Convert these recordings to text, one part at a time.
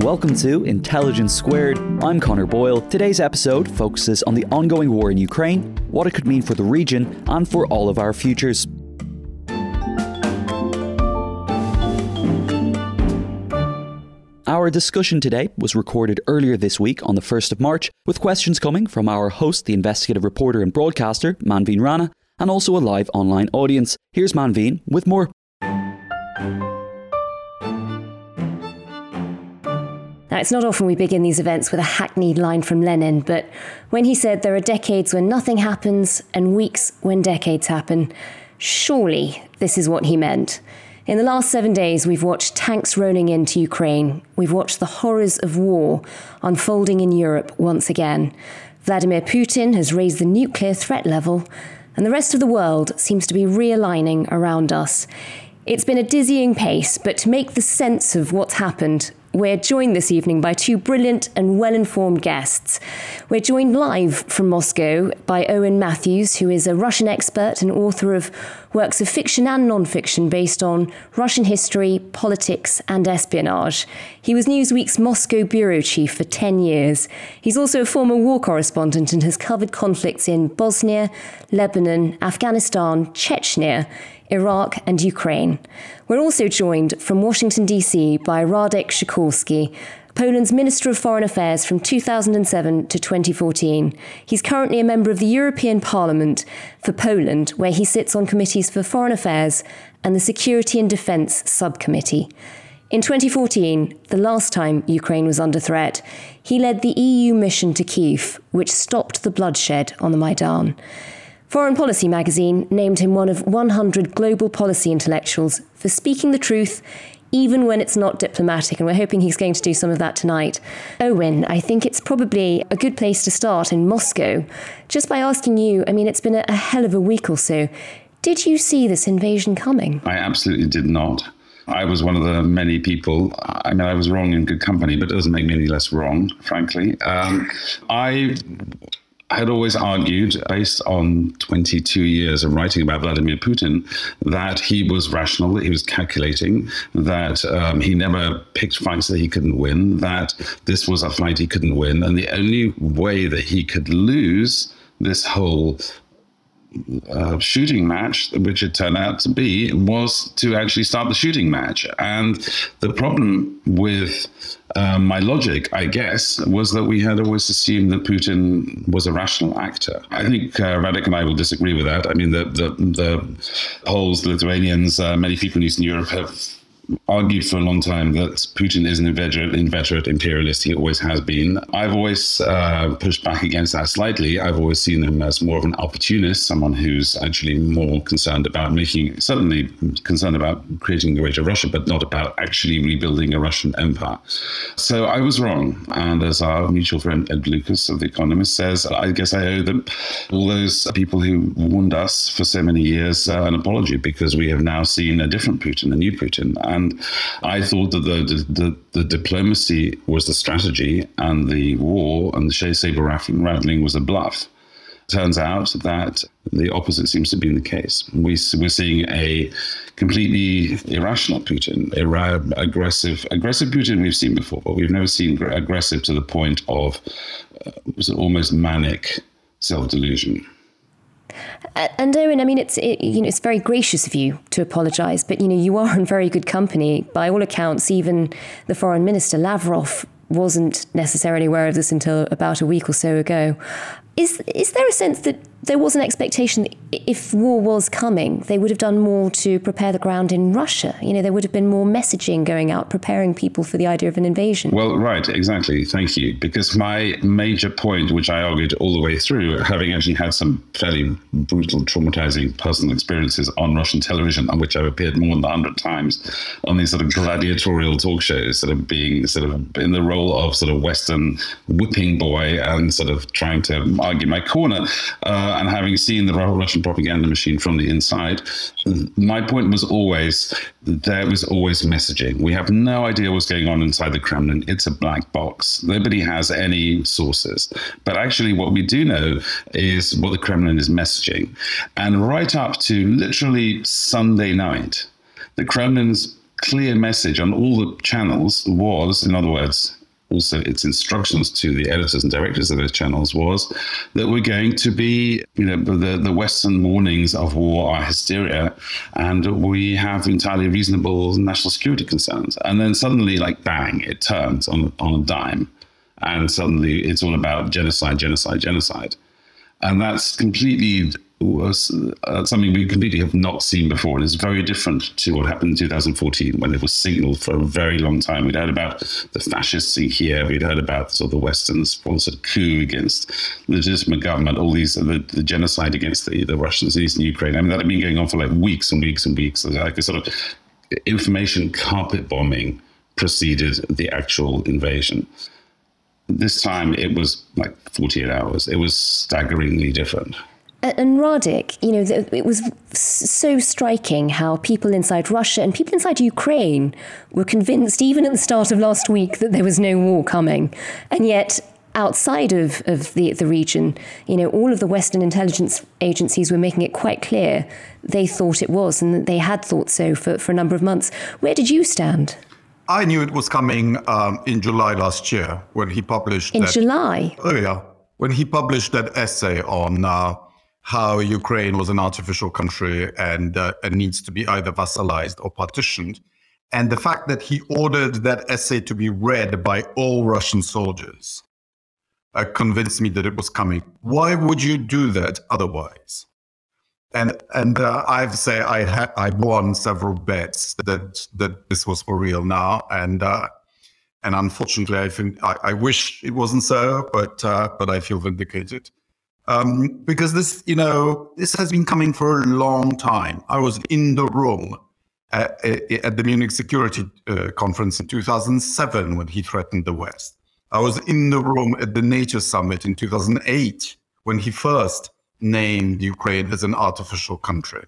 Welcome to Intelligence Squared. I'm Connor Boyle. Today's episode focuses on the ongoing war in Ukraine, what it could mean for the region, and for all of our futures. Our discussion today was recorded earlier this week on the 1st of March, with questions coming from our host, the investigative reporter and broadcaster, Manveen Rana, and also a live online audience. Here's Manveen with more. Now, it's not often we begin these events with a hackneyed line from Lenin, but when he said there are decades when nothing happens and weeks when decades happen, surely this is what he meant. In the last seven days, we've watched tanks rolling into Ukraine. We've watched the horrors of war unfolding in Europe once again. Vladimir Putin has raised the nuclear threat level, and the rest of the world seems to be realigning around us. It's been a dizzying pace, but to make the sense of what's happened, we're joined this evening by two brilliant and well informed guests. We're joined live from Moscow by Owen Matthews, who is a Russian expert and author of works of fiction and non fiction based on Russian history, politics, and espionage. He was Newsweek's Moscow bureau chief for 10 years. He's also a former war correspondent and has covered conflicts in Bosnia, Lebanon, Afghanistan, Chechnya. Iraq, and Ukraine. We're also joined from Washington, D.C. by Radek Sikorski, Poland's Minister of Foreign Affairs from 2007 to 2014. He's currently a member of the European Parliament for Poland, where he sits on committees for foreign affairs and the Security and Defence Subcommittee. In 2014, the last time Ukraine was under threat, he led the EU mission to Kiev, which stopped the bloodshed on the Maidan. Foreign Policy magazine named him one of 100 global policy intellectuals for speaking the truth even when it's not diplomatic, and we're hoping he's going to do some of that tonight. Owen, I think it's probably a good place to start in Moscow, just by asking you I mean, it's been a, hell of a week or so. Did you see this invasion coming? I absolutely did not. I was one of the many people. I mean, I was wrong in good company, but it doesn't make me any less wrong, frankly. Um, I I had always argued, based on 22 years of writing about Vladimir Putin, that he was rational, that he was calculating, that um, he never picked fights that he couldn't win, that this was a fight he couldn't win. And the only way that he could lose this whole uh, shooting match, which it turned out to be, was to actually start the shooting match. And the problem with um, my logic, I guess, was that we had always assumed that Putin was a rational actor. I think uh, Radek and I will disagree with that. I mean, the the, the Poles, the Lithuanians, uh, many people in Eastern Europe have argued for a long time that Putin is an inveterate, inveterate imperialist. He always has been. I've always uh, pushed back against that slightly. I've always seen him as more of an opportunist, someone who's actually more concerned about making, certainly concerned about creating a greater Russia, but not about actually rebuilding a Russian empire. So I was wrong. And as our mutual friend Ed Lucas of The Economist says, I guess I owe them, all those people who warned us for so many years, uh, an apology because we have now seen a different Putin, a new Putin. And I thought that the, the, the diplomacy was the strategy and the war and the saber rattling was a bluff. Turns out that the opposite seems to be the case. We, we're seeing a completely irrational Putin, aggressive, aggressive Putin we've seen before, but we've never seen aggressive to the point of uh, almost manic self delusion. And Owen, I mean, it's it, you know it's very gracious of you to apologise, but you know you are in very good company. By all accounts, even the foreign minister Lavrov wasn't necessarily aware of this until about a week or so ago. Is is there a sense that there was an expectation that if war was coming, they would have done more to prepare the ground in Russia. You know, there would have been more messaging going out, preparing people for the idea of an invasion. Well, right, exactly. Thank you. Because my major point, which I argued all the way through, having actually had some fairly brutal, traumatizing personal experiences on Russian television, on which I've appeared more than a hundred times on these sort of gladiatorial talk shows, sort of being sort of in the role of sort of Western whipping boy and sort of trying to argue my corner. Uh, Uh, and having seen the Russian propaganda machine from the inside, my point was always there was always messaging. We have no idea what's going on inside the Kremlin. It's a black box. Nobody has any sources. But actually, what we do know is what the Kremlin is messaging. And right up to literally Sunday night, the Kremlin's clear message on all the channels was, in other words, also its instructions to the editors and directors of those channels was that we're going to be, you know, the, the Western warnings of war are hysteria, and we have entirely reasonable national security concerns. And then suddenly, like bang, it turns on on a dime, and suddenly it's all about genocide, genocide, genocide, and that's completely was uh, something we completely have not seen before. And it's very different to what happened in 2014 when it was signaled for a very long time. We'd heard about the fascists in Kiev, we'd heard about sort of the Western sponsored coup against the legitimate government, all these, the, the, genocide against the, the Russians in eastern Ukraine. I mean, that had been going on for like weeks and weeks and weeks. Like a sort of information carpet bombing preceded the actual invasion. This time it was like 48 hours. It was staggeringly different. And Radek, you know, it was so striking how people inside Russia and people inside Ukraine were convinced, even at the start of last week, that there was no war coming. And yet, outside of, of the, the region, you know, all of the Western intelligence agencies were making it quite clear they thought it was and they had thought so for, for a number of months. Where did you stand? I knew it was coming um, in July last year when he published. In that, July? Oh, yeah. When he published that essay on. Uh, how Ukraine was an artificial country and, uh, and needs to be either vassalized or partitioned. And the fact that he ordered that essay to be read by all Russian soldiers uh, convinced me that it was coming. Why would you do that otherwise? And and uh, I have to say I had I won several bets that that this was for real now, and uh, and unfortunately I think I, I wish it wasn't so, but uh, but I feel vindicated. Um, because this, you know, this has been coming for a long time. I was in the room at, at the Munich Security uh, Conference in 2007 when he threatened the West. I was in the room at the NATO summit in 2008 when he first named Ukraine as an artificial country.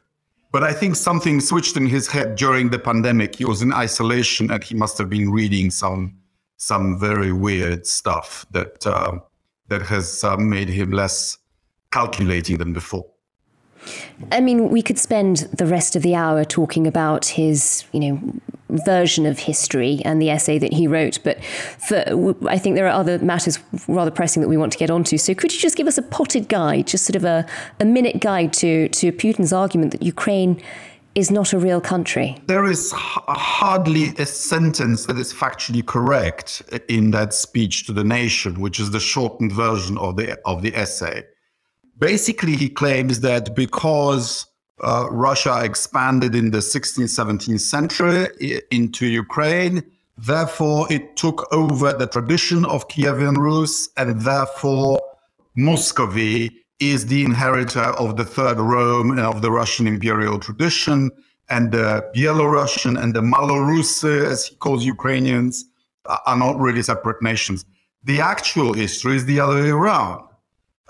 But I think something switched in his head during the pandemic. He was in isolation and he must have been reading some some very weird stuff that uh, that has uh, made him less calculating than before. I mean, we could spend the rest of the hour talking about his, you know, version of history and the essay that he wrote, but for, I think there are other matters rather pressing that we want to get onto. So, could you just give us a potted guide, just sort of a, a minute guide to to Putin's argument that Ukraine is not a real country? There is h- hardly a sentence that is factually correct in that speech to the nation, which is the shortened version of the of the essay. Basically, he claims that because uh, Russia expanded in the 16th, 17th century into Ukraine, therefore it took over the tradition of Kievan Rus, and therefore Muscovy is the inheritor of the Third Rome and of the Russian imperial tradition, and the Belarusian and the Malorus, as he calls Ukrainians, are not really separate nations. The actual history is the other way around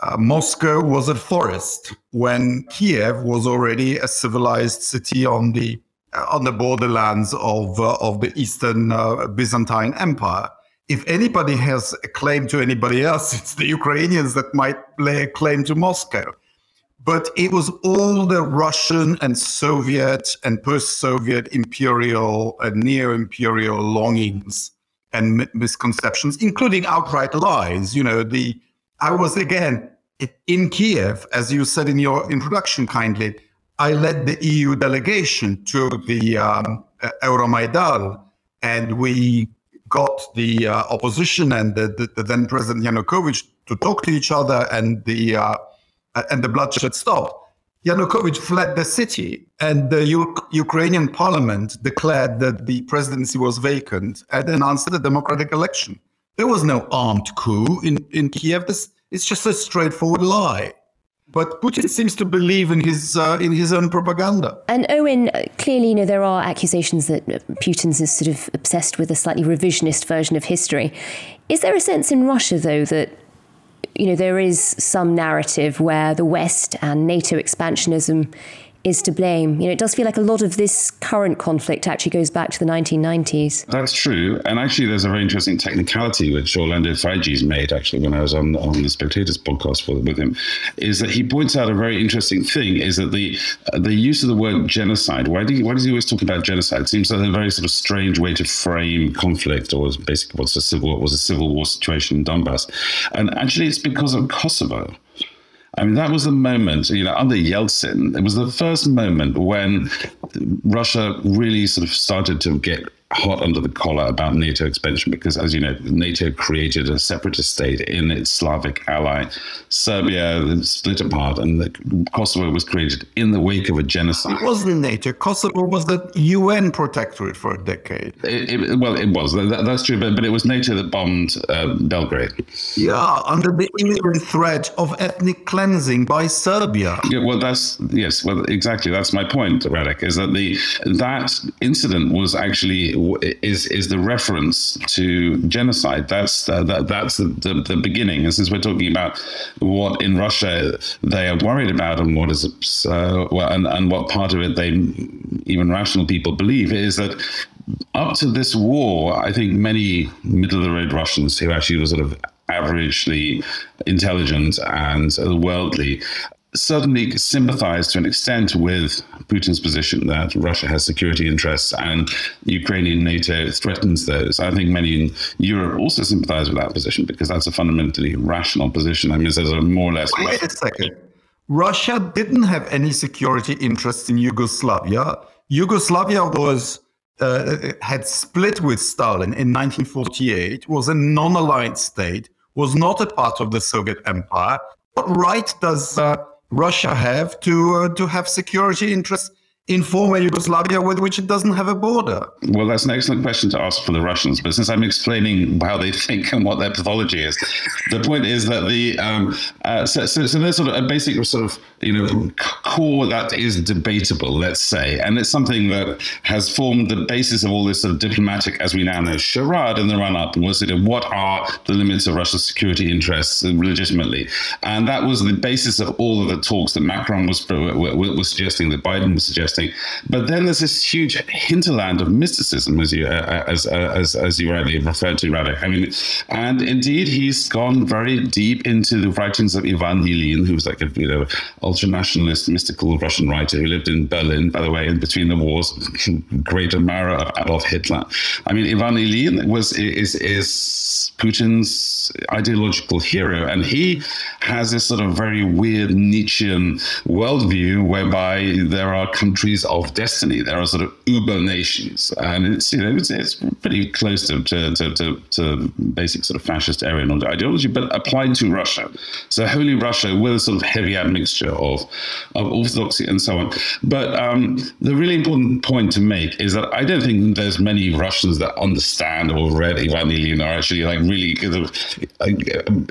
uh, Moscow was a forest when Kiev was already a civilized city on the uh, on the borderlands of uh, of the Eastern uh, Byzantine Empire. If anybody has a claim to anybody else, it's the Ukrainians that might lay a claim to Moscow. But it was all the Russian and Soviet and post-Soviet imperial and neo-imperial longings and misconceptions, including outright lies. You know, the I was again in Kiev, as you said in your introduction kindly, I led the EU delegation to the um, and we got the uh, opposition and the, the, the, then President Yanukovych to talk to each other, and the uh, and the bloodshed stopped. Yanukovych fled the city, and the U- Ukrainian parliament declared that the presidency was vacant and announced a democratic election. There was no armed coup in, in Kiev. This is just a straightforward lie. But Putin seems to believe in his uh, in his own propaganda. And Owen, uh, clearly, you know, there are accusations that Putin's is sort of obsessed with a slightly revisionist version of history. Is there a sense in Russia, though, that you know there is some narrative where the West and NATO expansionism is to blame. You know, it does feel like a lot of this current conflict actually goes back to the 1990s. That's true. And actually, there's a very interesting technicality which Orlando Figes made, actually, when I was on, on the Spectators podcast for, with him, is that he points out a very interesting thing is that the uh, the use of the word genocide, why, do you, why does he always talk about genocide? It seems like a very sort of strange way to frame conflict or basically what's a civil, what was a civil war situation in Donbass. And actually, it's because of Kosovo. I mean, that was the moment, you know, under Yeltsin, it was the first moment when Russia really sort of started to get hot under the collar about NATO expansion because, as you know, NATO created a separatist state in its Slavic ally, Serbia, split apart, and Kosovo was created in the wake of a genocide. It wasn't NATO. Kosovo was the UN protectorate for a decade. It, it, well, it was. That, that's true, but, but it was NATO that bombed uh, Belgrade. Yeah, under the imminent threat of ethnic cleansing by Serbia. Yeah, well, that's yes, well, exactly. That's my point, Radek, is that the that incident was actually is is the reference to genocide. That's uh, that, that's the, the, the, beginning. And since we're talking about what in Russia they are worried about and what is uh, well, and, and what part of it they even rational people believe is that up to this war, I think many middle of the road Russians who actually were sort of averagely intelligent and worldly certainly sympathize to an extent with Putin's position that Russia has security interests and Ukrainian NATO threatens those. I think many in Europe also sympathize with that position because that's a fundamentally rational position. I mean, there's a more or less. Wait a second. Russia didn't have any security interests in Yugoslavia. Yugoslavia was uh, had split with Stalin in 1948, was a non-aligned state, was not a part of the Soviet Empire. What right does uh, Russia have to uh, to have security interests in former Yugoslavia with which it doesn't have a border? Well, that's an excellent question to ask for the Russians. But since I'm explaining how they think and what their pathology is, the point is that the um, uh, so, so, so, there's sort of a basic sort of you know core that is debatable, let's say, and it's something that has formed the basis of all this sort of diplomatic, as we now know, charade in the run-up. Was it what are the limits of Russia's security interests legitimately? And that was the basis of all of the talks that Macron was was suggesting, that Biden was suggesting but then there's this huge hinterland of mysticism, as you uh, as, uh, as as you rightly referred to, Radek. I mean, and indeed, he's gone very deep into the writings of Ivan Ilyin, who was like a you know ultra nationalist, mystical Russian writer who lived in Berlin, by the way, in between the wars, great admirer of Adolf Hitler. I mean, Ivan Ilyin was is is Putin's ideological hero, and he has this sort of very weird Nietzschean worldview whereby there are countries countries of destiny. There are sort of uber nations, and it's you know it's, it's pretty close to, to, to, to, basic sort of fascist Aryan ideology, but applied to Russia. So Holy Russia with a sort of heavy admixture of of orthodoxy and so on. But um, the really important point to make is that I don't think there's many Russians that understand or read Ivan Ilyin or actually like really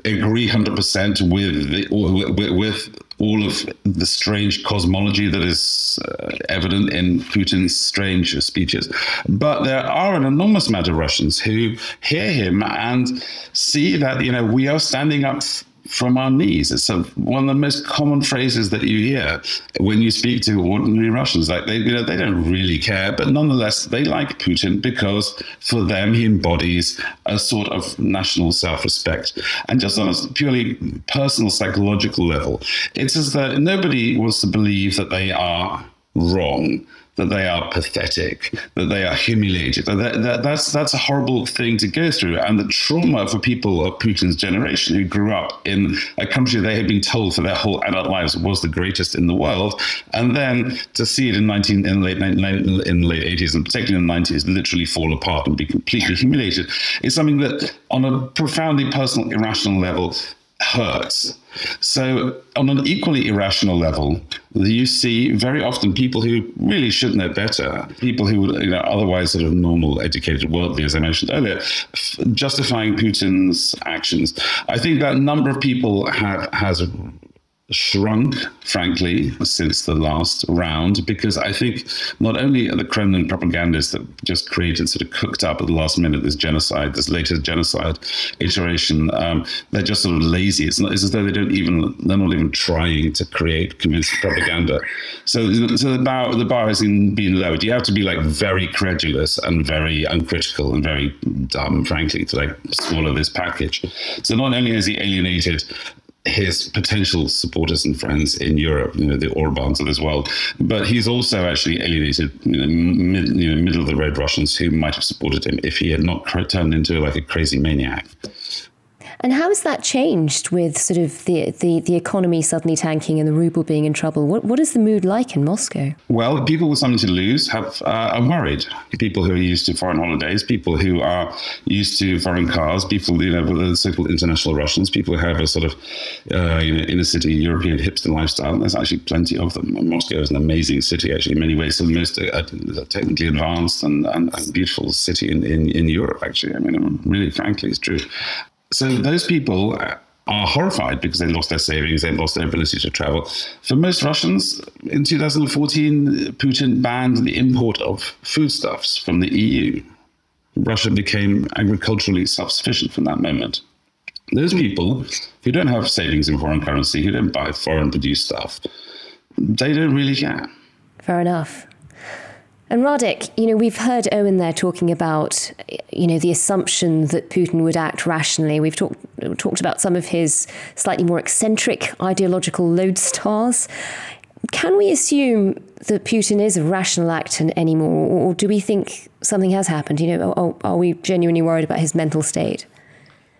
agree hundred percent with, with with all of the strange cosmology that is uh, evident in Putin's strange speeches. But there are an enormous amount of Russians who hear him and see that, you know, we are standing up from our knees. It's a, one of the most common phrases that you hear when you speak to ordinary Russians. Like they, you know, they don't really care, but nonetheless, they like Putin because for them he embodies a sort of national self-respect. And just on a purely personal psychological level, it's as though nobody wants to believe that they are wrong that they are pathetic, that they are humiliated. That, that, that's that's a horrible thing to go through, and the trauma for people of Putin's generation who grew up in a country they had been told for their whole adult lives was the greatest in the world, and then to see it in 19 in late in late 80s and particularly in the 90s literally fall apart and be completely humiliated is something that, on a profoundly personal, irrational level, hurts. So, on an equally irrational level, you see very often people who really should know better, people who would, you know, otherwise sort of normal, educated, worldly, as I mentioned earlier, f- justifying Putin's actions. I think that number of people have, has shrunk, frankly, since the last round, because I think not only are the Kremlin propagandists that just created, sort of cooked up at the last minute this genocide, this latest genocide iteration, um, they're just sort of lazy. It's, not, it's as though they don't even, they're not even trying to create convincing propaganda. So, so the bar, the bar has been lowered. You have to be like very credulous and very uncritical and very dumb, frankly, to like swallow this package. So not only has he alienated his potential supporters and friends in Europe, you know, the Orbans of this world. But he's also actually alienated, you know, mid, you know, middle of the road Russians who might have supported him if he had not turned into like a crazy maniac. And how has that changed with sort of the, the, the economy suddenly tanking and the ruble being in trouble? What, what is the mood like in Moscow? Well, people with something to lose have uh, are worried. People who are used to foreign holidays, people who are used to foreign cars, people you know, the so-called international Russians, people who have a sort of uh, you know, inner city European hipster lifestyle. There's actually plenty of them. Moscow is an amazing city, actually, in many ways. So the most uh, technically advanced and, and, and beautiful city in, in, in Europe, actually. I mean, really, frankly, it's true. So those people are horrified because they lost their savings, they lost their ability to travel. For most Russians, in 2014, Putin banned the import of foodstuffs from the EU. Russia became agriculturally self sufficient from that moment. Those people who don't have savings in foreign currency, who don't buy foreign produced stuff, they don't really care. Fair enough. And Radek, you know, we've heard Owen there talking about, you know, the assumption that Putin would act rationally. We've talked talked about some of his slightly more eccentric ideological lodestars. Can we assume that Putin is a rational actor anymore, or do we think something has happened? You know, are we genuinely worried about his mental state?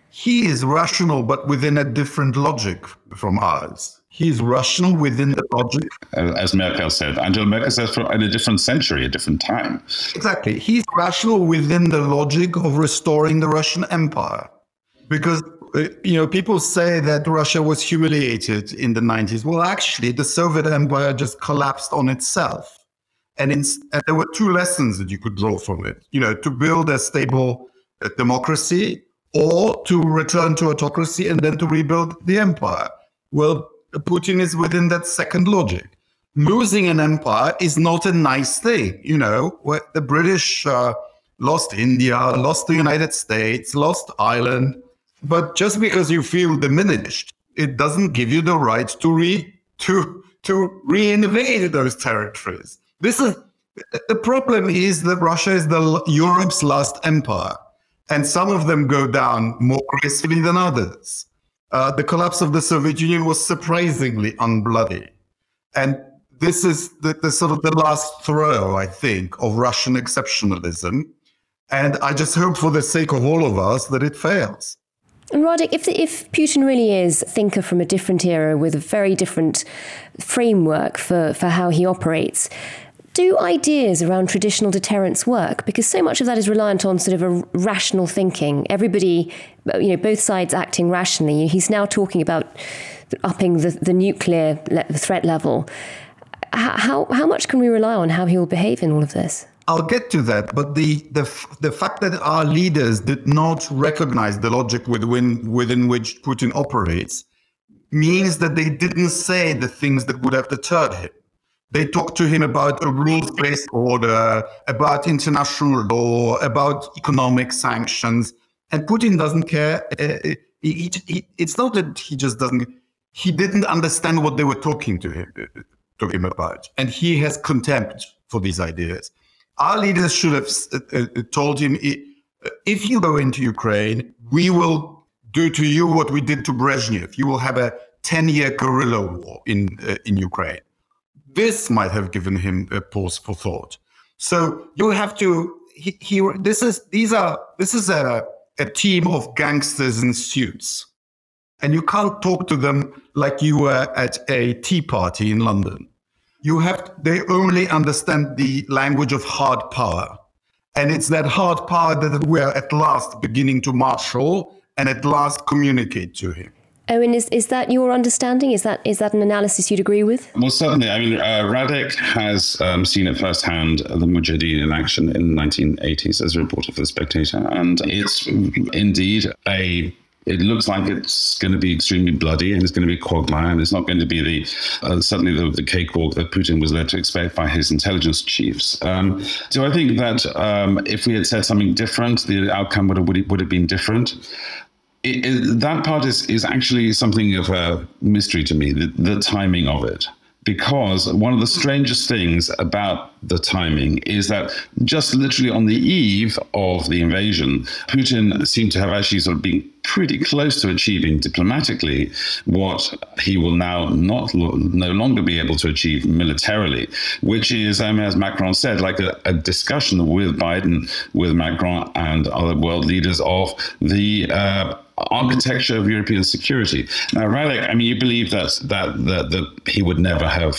He is rational, but within a different logic from ours. He's rational within the logic. As Merkel said, Angela Merkel said in a different century, a different time. Exactly. He's rational within the logic of restoring the Russian Empire. Because, uh, you know, people say that Russia was humiliated in the 90s. Well, actually, the Soviet Empire just collapsed on itself. And, in, and there were two lessons that you could draw from it. You know, to build a stable uh, democracy or to return to autocracy and then to rebuild the empire. Well, Putin is within that second logic. Losing an empire is not a nice thing. You know, the British uh, lost India, lost the United States, lost Ireland. But just because you feel diminished, it doesn't give you the right to re to to reinvade those territories. This is the problem is that Russia is the Europe's last empire, and some of them go down more gracefully than others uh, the collapse of the Soviet Union was surprisingly unbloody. And this is the, the, sort of the last throw, I think, of Russian exceptionalism. And I just hope for the sake of all of us that it fails. And Radek, if, if Putin really is a thinker from a different era with a very different framework for, for how he operates, do ideas around traditional deterrence work? Because so much of that is reliant on sort of a rational thinking. Everybody, you know, both sides acting rationally. He's now talking about upping the, the nuclear le- threat level. How, how much can we rely on how he will behave in all of this? I'll get to that, but the, the the fact that our leaders did not recognize the logic within within which Putin operates means that they didn't say the things that would have deterred him. They talk to him about a rules based order, about international law, about economic sanctions. And Putin doesn't care. Uh, it's not that he just doesn't, he didn't understand what they were talking to him, to him about. And he has contempt for these ideas. Our leaders should have uh, told him if you go into Ukraine, we will do to you what we did to Brezhnev. You will have a 10 year guerrilla war in, uh, in Ukraine this might have given him a pause for thought. So you have to. He, he this is these are this is a a team of gangsters in suits, and you can't talk to them like you were at a tea party in London. You have they only understand the language of hard power, and it's that hard power that we're at last beginning to marshal and at last communicate to him. Owen, is, is that your understanding? Is that is that an analysis you'd agree with? Well, certainly. I mean, uh, Radek has um, seen it firsthand, the Mujahideen in action in the 1980s as a reporter for The Spectator. And it's indeed a it looks like it's going to be extremely bloody and it's going to be quagmire and it's not going to be the uh, suddenly the, the cakewalk that Putin was led to expect by his intelligence chiefs. Um, so I think that um, if we had said something different, the outcome would have, would have been different it, it, that part is, is actually something of a mystery to me, the, the timing of it. Because one of the strangest things about the timing is that just literally on the eve of the invasion, Putin seemed to have actually sort of been pretty close to achieving diplomatically what he will now not no longer be able to achieve militarily, which is, um, as Macron said, like a, a, discussion with Biden, with Macron and other world leaders of the uh, architecture of European security. Now, Radek, I mean, you believe that that that, that he would never have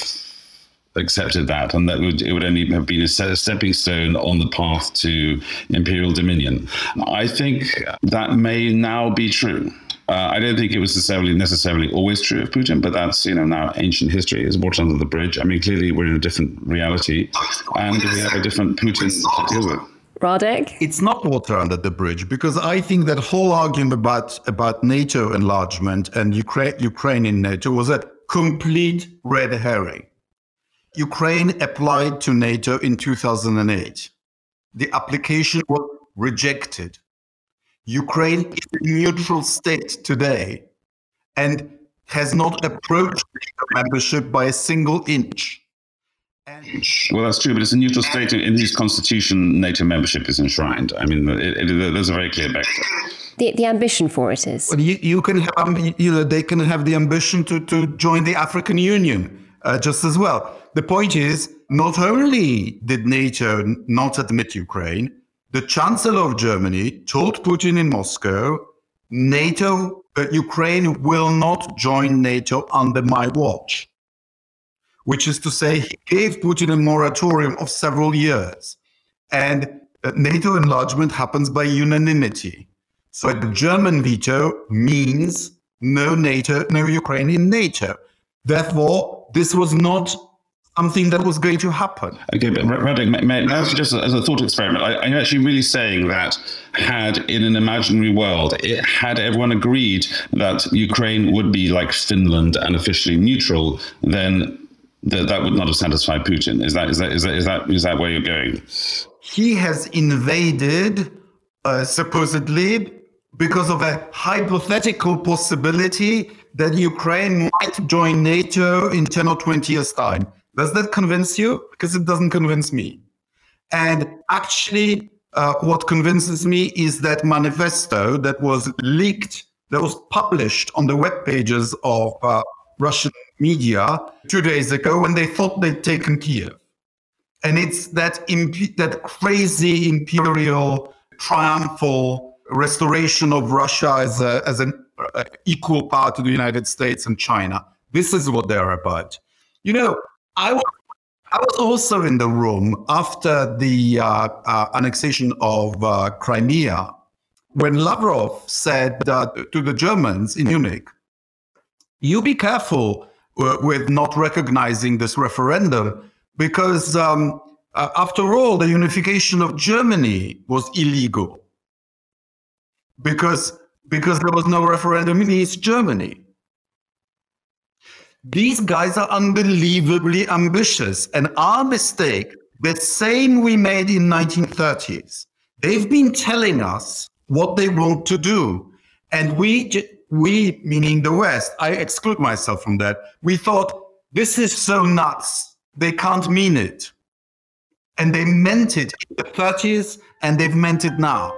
accepted that, and that would, it would only have been a stepping stone on the path to imperial dominion. I think that may now be true. Uh, I don't think it was necessarily necessarily always true of Putin, but that's you know now ancient history is water under the bridge. I mean, clearly we're in a different reality, and we have a different Putin to deal with. Radek? It's not water under the bridge because I think that whole argument about, about NATO enlargement and Ukraine, Ukraine in NATO was a complete red herring. Ukraine applied to NATO in 2008. The application was rejected. Ukraine is a neutral state today and has not approached membership by a single inch. Well, that's true, but it's a neutral state in whose constitution NATO membership is enshrined. I mean, it, it, there's a very clear backdrop. The, the ambition for it is. Well, you, you can have, um, you know, they can have the ambition to, to join the African Union uh, just as well. The point is, not only did NATO not admit Ukraine, the Chancellor of Germany told Putin in Moscow, NATO, uh, Ukraine will not join NATO under my watch which is to say, he gave Putin a moratorium of several years. And uh, NATO enlargement happens by unanimity. So the German veto means no NATO, no Ukraine in NATO. Therefore, this was not something that was going to happen. Okay, but Radek, may, just as a thought experiment, I, am actually really saying that had in an imaginary world, it, had everyone agreed that Ukraine would be like Finland and officially neutral, then that that would not have satisfied Putin. Is that is that is that is that is that where you're going? He has invaded uh, supposedly because of a hypothetical possibility that Ukraine might join NATO in 10 or 20 years' time. Does that convince you? Because it doesn't convince me. And actually, uh, what convinces me is that manifesto that was leaked, that was published on the web pages of uh, Russian media two days ago when they thought they'd taken Kiev. And it's that, imp- that crazy imperial, triumphal restoration of Russia as, a, as an uh, equal power to the United States and China. This is what they're about. You know, I was, I was also in the room after the uh, uh, annexation of uh, Crimea when Lavrov said to the Germans in Munich, you be careful uh, with not recognizing this referendum because, um, uh, after all, the unification of Germany was illegal because because there was no referendum in East Germany. These guys are unbelievably ambitious, and our mistake, the same we made in 1930s. They've been telling us what they want to do, and we we, meaning the West, I exclude myself from that. We thought, this is so nuts. They can't mean it. And they meant it in the 30s and they've meant it now.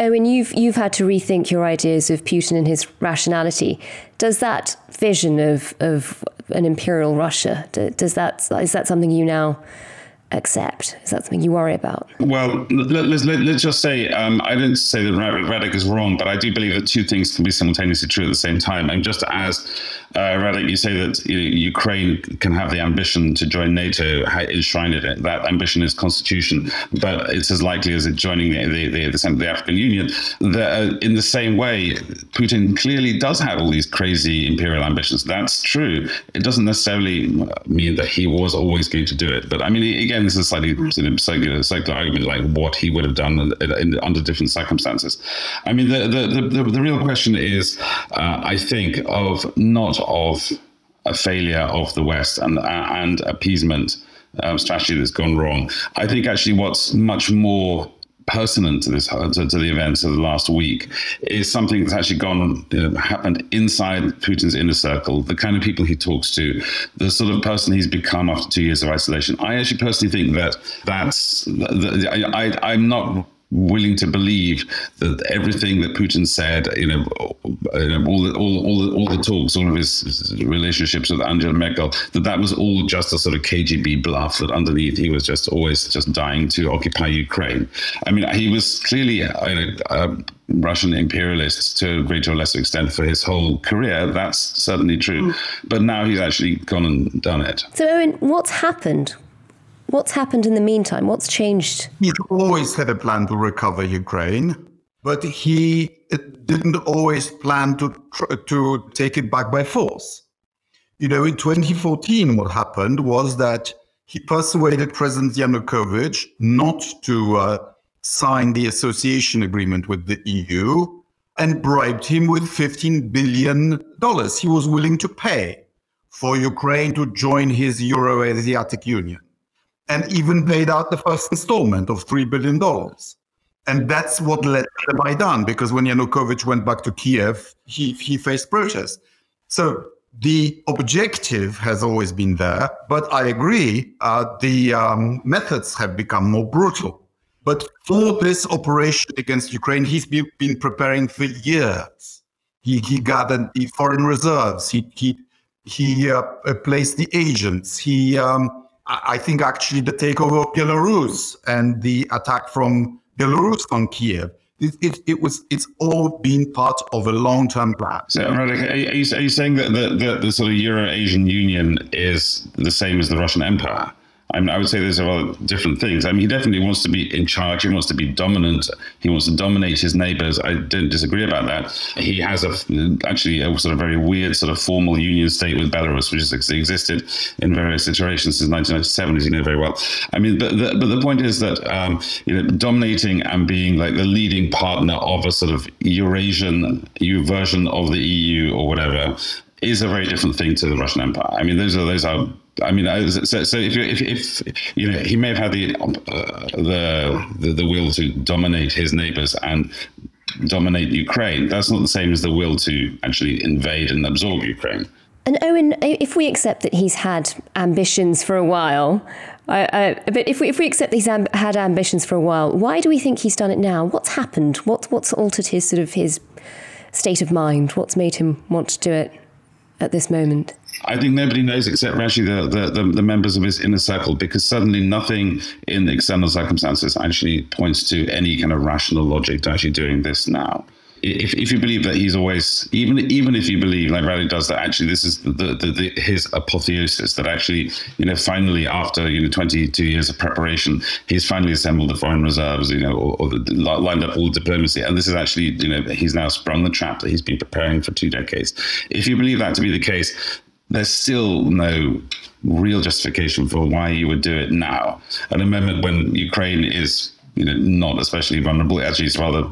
Owen, you've you've had to rethink your ideas of Putin and his rationality. Does that vision of of an imperial Russia does that is that something you now accept? Is that something you worry about? Well, let, us let, us just say um, I didn't say that Radek is wrong, but I do believe that two things can be simultaneously true at the same time. And just as uh, Radek, you say that you know, Ukraine can have the ambition to join NATO, enshrined it. That ambition is constitution, but it's as likely as it joining the the, the, the, the African Union. uh, in the same way, Putin clearly does have all these crazy imperial ambitions. That's true. It doesn't necessarily mean that he was always going to do it. But I mean, again, this is a slightly sort of circular, circular argument, like what he would have done in, in, under different circumstances. I mean, the the, the, the real question is, uh, I think, of not of a failure of the West and and appeasement um, strategy that's gone wrong. I think actually what's much more pertinent to this to, to, the events of the last week is something that's actually gone you know, happened inside Putin's inner circle, the kind of people he talks to, the sort of person he's become after two years of isolation. I actually personally think that that's I, I, I'm not willing to believe that everything that Putin said, you know, you know all, the, all, all, the, all the talks, all of his relationships with Angela Merkel, that that was all just a sort of KGB bluff, that underneath he was just always just dying to occupy Ukraine. I mean, he was clearly a, a Russian imperialist to a greater or lesser extent for his whole career. That's certainly true. Mm. But now he's actually gone and done it. So, Owen, what's happened? What's happened in the meantime? What's changed? He always had a plan to recover Ukraine, but he didn't always plan to to take it back by force. You know, in 2014, what happened was that he persuaded President Yanukovych not to uh, sign the association agreement with the EU and bribed him with $15 billion he was willing to pay for Ukraine to join his Euro-Asiatic Union and even paid out the first installment of $3 billion. And that's what led to the Maidan, because when Yanukovych went back to Kiev, he, he faced protests. So the objective has always been there, but I agree, uh, the um, methods have become more brutal. But for this operation against Ukraine, he's been, been preparing for years. He, he gathered the foreign reserves. He, he, he uh, placed the agents. He um, I think actually the takeover of Belarus and the attack from Belarus on Kiev. It, it, it was it's all been part of a long term plan. So, are, you, are you saying that the, the, the sort of Euro Asian Union is the same as the Russian Empire? I, mean, I would say there's a lot of different things. I mean, he definitely wants to be in charge. He wants to be dominant. He wants to dominate his neighbors. I don't disagree about that. He has a actually a sort of very weird sort of formal union state with Belarus, which has existed in various iterations since 1997, as you know very well. I mean, but the, but the point is that um, you know, dominating and being like the leading partner of a sort of Eurasian version of the EU or whatever is a very different thing to the Russian Empire. I mean, those are those are. I mean, so, so if, if, if you know, he may have had the, uh, the the the will to dominate his neighbors and dominate Ukraine. That's not the same as the will to actually invade and absorb Ukraine. And Owen, if we accept that he's had ambitions for a while, but if we, if we accept he's amb- had ambitions for a while, why do we think he's done it now? What's happened? What, what's altered his sort of his state of mind? What's made him want to do it? at this moment? I think nobody knows except actually the, the, the, the, members of his inner circle because suddenly nothing in the external circumstances actually points to any kind of rational logic to actually doing this now. If, if you believe that he's always even even if you believe like Radek does that actually this is the, the, the, his apotheosis that actually you know finally after you know 22 years of preparation he's finally assembled the foreign reserves you know or, or the, lined up all the diplomacy. And this is actually you know he's now sprung the trap that he's been preparing for two decades. If you believe that to be the case there's still no real justification for why you would do it now at a moment when Ukraine is you know, not especially vulnerable. Actually, it's rather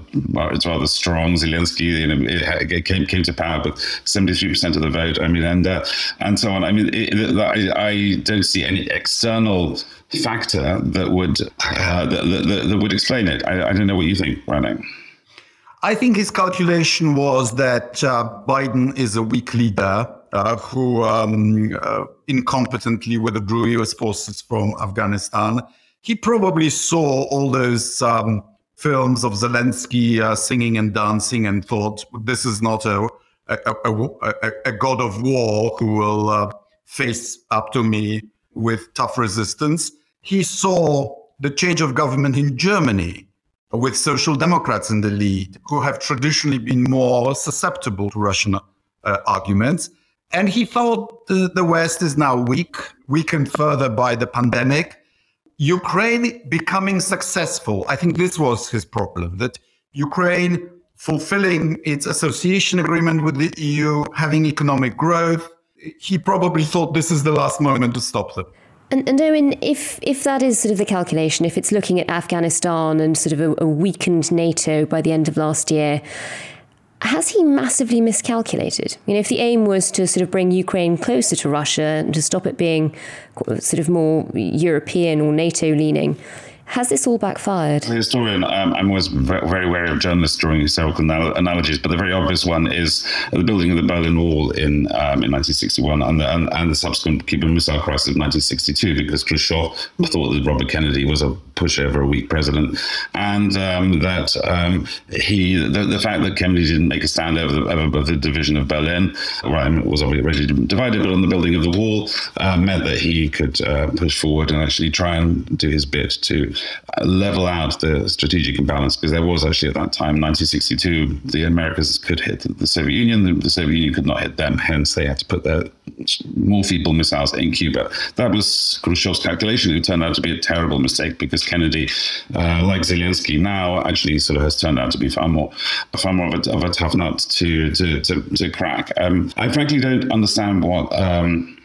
it's rather strong. Zelensky, you know, it, it came came to power with seventy three percent of the vote. I mean, and uh, and so on. I mean, it, I, I don't see any external factor that would uh, that, that, that, would explain it. I, I, don't know what you think, Rana. I think his calculation was that uh, Biden is a weak leader uh, who um, uh, incompetently withdrew U.S. forces from Afghanistan he probably saw all those um, films of Zelensky uh, singing and dancing and thought, this is not a, a, a, a god of war who will uh, face up to me with tough resistance. He saw the change of government in Germany with social democrats in the lead, who have traditionally been more susceptible to Russian uh, arguments. And he thought the, the West is now weak, weakened further by the pandemic Ukraine becoming successful, I think this was his problem that Ukraine fulfilling its association agreement with the EU, having economic growth, he probably thought this is the last moment to stop them. And, and Owen, if if that is sort of the calculation, if it's looking at Afghanistan and sort of a, a weakened NATO by the end of last year, has he massively miscalculated? You know, if the aim was to sort of bring Ukraine closer to Russia and to stop it being sort of more European or NATO leaning, has this all backfired? A historian, um, I'm always very wary of journalists drawing historical analogies, but the very obvious one is the building of the Berlin Wall in um, in 1961 and the, and, and the subsequent Cuban Missile Crisis of 1962, because Khrushchev thought that Robert Kennedy was a pushover, a weak president, and um, that um, he the, the, fact that Kennedy didn't make a stand over the, over the division of Berlin, right, was already divided, but on the building of the wall uh, meant that he could uh, push forward and actually try and do his bit to level out the strategic imbalance because there was actually at that time, 1962, the Americas could hit the Soviet Union, the, Soviet Union could not hit them, hence they had to put their more feeble missiles in Cuba. That was Khrushchev's calculation. It turned out to be a terrible mistake because Kennedy, uh, like Zelensky now, actually sort of has turned out to be far more, far more of a, of a tough nut to to to, to crack. Um, I frankly don't understand what. Um,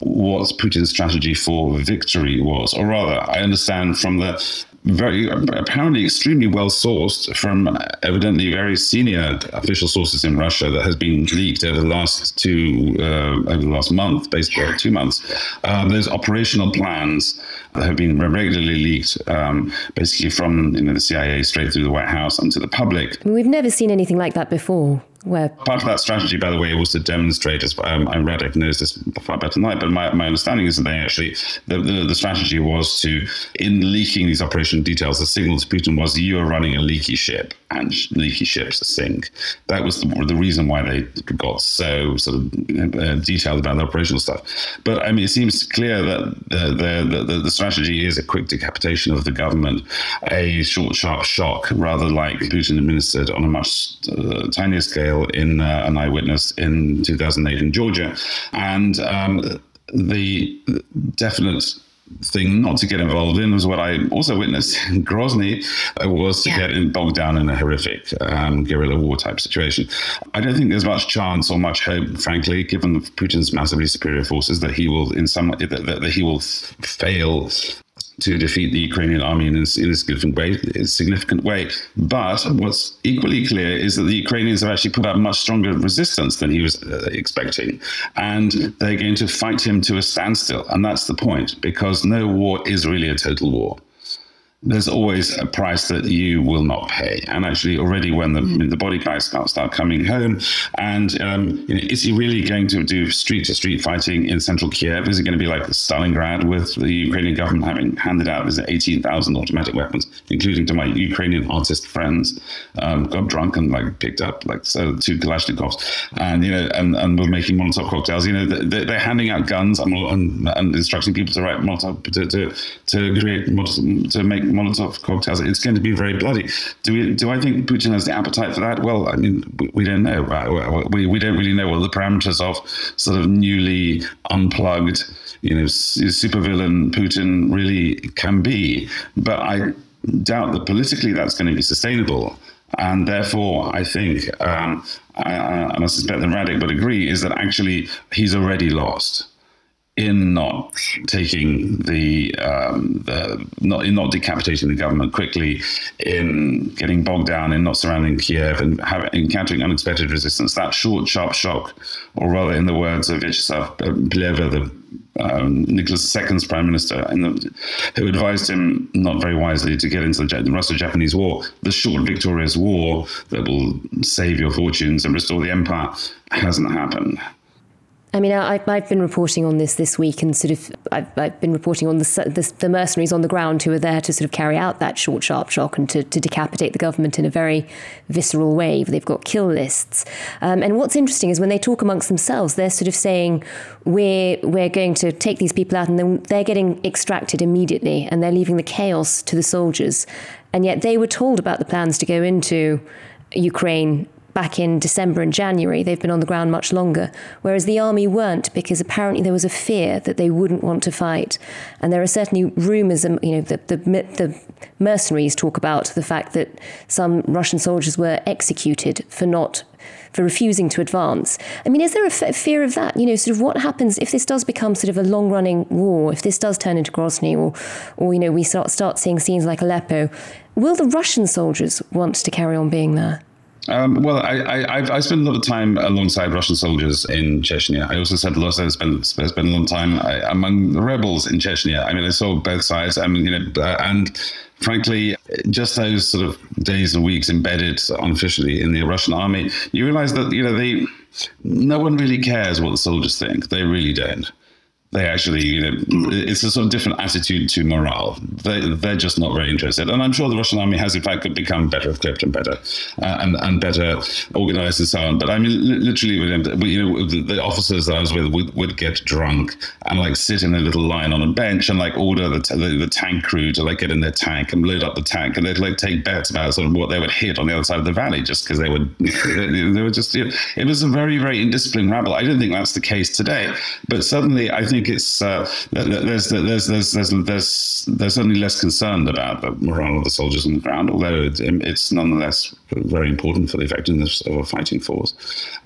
what Putin's strategy for victory was, or rather, I understand from the very apparently extremely well sourced from evidently very senior official sources in Russia that has been leaked over the last two uh, over the last month, basically two months. Um, there's operational plans that have been regularly leaked, um, basically from you know, the CIA straight through the White House and to the public. We've never seen anything like that before. Where part of that strategy, by the way, was to demonstrate. As um, I read, I knows this far better I, but my, my understanding is that they actually the, the, the strategy was to, in leaking these operation details, the signal to Putin was you are running a leaky ship and leaky ships sink. That was the, the reason why they got so sort of uh, detailed about the operational stuff. But I mean, it seems clear that the the, the, the strategy is a quick decapitation of the government, a short, sharp shock, rather like Putin administered on a much uh, tinier scale in uh, an eyewitness in 2008 in Georgia. And um, the definite thing not to get involved in was what I also witnessed in Grozny uh, was to yeah. get bogged down in a horrific um, guerrilla war type situation. I don't think there's much chance or much hope, frankly, given Putin's massively superior forces, that he will in some that, that he will fail to defeat the Ukrainian army in a, in a significant way. A significant way. But what's equally clear is that the Ukrainians have actually put up much stronger resistance than he was uh, expecting, and they're going to fight him to a standstill. And that's the point, because no war is really a total war. There's always a price that you will not pay. And actually, already when the, mm. the body guys start, start coming home, and um, you know, is he really going to do street to street fighting in central Kiev? Is it going to be like Stalingrad with the Ukrainian government having handed out is 18,000 automatic weapons, including to my Ukrainian artist friends, um, got drunk and like picked up like so two Kalashnikovs, and you know, and, and were making Molotov cocktails. You know, they're, they're handing out guns and, and, and, instructing people to write Molotov to to, to create to make Molotov cocktails. It's going to be very bloody. Do we? Do I think Putin has the appetite for that? Well, I mean, we, don't know. We, we don't really know what the parameters of sort of newly unplugged, you know, supervillain Putin really can be. But I doubt that politically that's going to be sustainable. And therefore, I think, um, I, and I suspect that Radek would agree, is that actually he's already lost in not taking the, um, the not in not decapitating the government quickly, in getting bogged down in not surrounding Kiev and have, encountering unexpected resistance. That short, sharp shock, or rather, in the words of Vyacheslav the um, Nicholas II's prime minister, the, who advised him not very wisely to get into the, the Russo-Japanese War, the short, victorious war that will save your fortunes and restore the empire, hasn't happened. I mean, I, have been reporting on this this week, and sort of I've, I've been reporting on the, the, the, mercenaries on the ground who are there to sort of carry out that short, sharp shock and to, to decapitate the government in a very visceral way. They've got kill lists, um, and what's interesting is when they talk amongst themselves, they're sort of saying we're we're going to take these people out, and then they're getting extracted immediately, and they're leaving the chaos to the soldiers, and yet they were told about the plans to go into Ukraine back in December and January. They've been on the ground much longer, whereas the army weren't because apparently there was a fear that they wouldn't want to fight. And there are certainly rumours, um, you know, the, the, the mercenaries talk about the fact that some Russian soldiers were executed for not for refusing to advance. I mean, is there a fear of that? You know, sort of what happens if this does become sort of a long running war, if this does turn into Grozny, or, or you know, we start, start seeing scenes like Aleppo? Will the Russian soldiers want to carry on being there? Um, well, I, I, I spent a lot of time alongside Russian soldiers in Chechnya. I also spent a lot of spent, spent a long time uh, among the rebels in Chechnya. I mean, I saw both sides. I mean, you know, uh, and frankly, just those sort of days and weeks embedded unofficially in the Russian army, you realize that you know they, no one really cares what the soldiers think. They really don't they actually, you know, it's a sort of different attitude to morale. They, they're just not very interested. And I'm sure the Russian army has, in fact, become better equipped and better uh, and, and better organized and so on. But I mean, literally, you know, the, officers that I was with would, would, get drunk and like sit in a little line on a bench and like order the, t- the, the, tank crew to like get in their tank and load up the tank. And they'd like take bets about sort of what they would hit on the other side of the valley just because they would, they were just, you know, it was a very, very indisciplined rabble. I don't think that's the case today. But suddenly, I think think it's uh, there's, there's, there's there's there's there's certainly less concerned about the morale of the soldiers on the ground, although it, it's nonetheless very important for the effectiveness of a fighting force.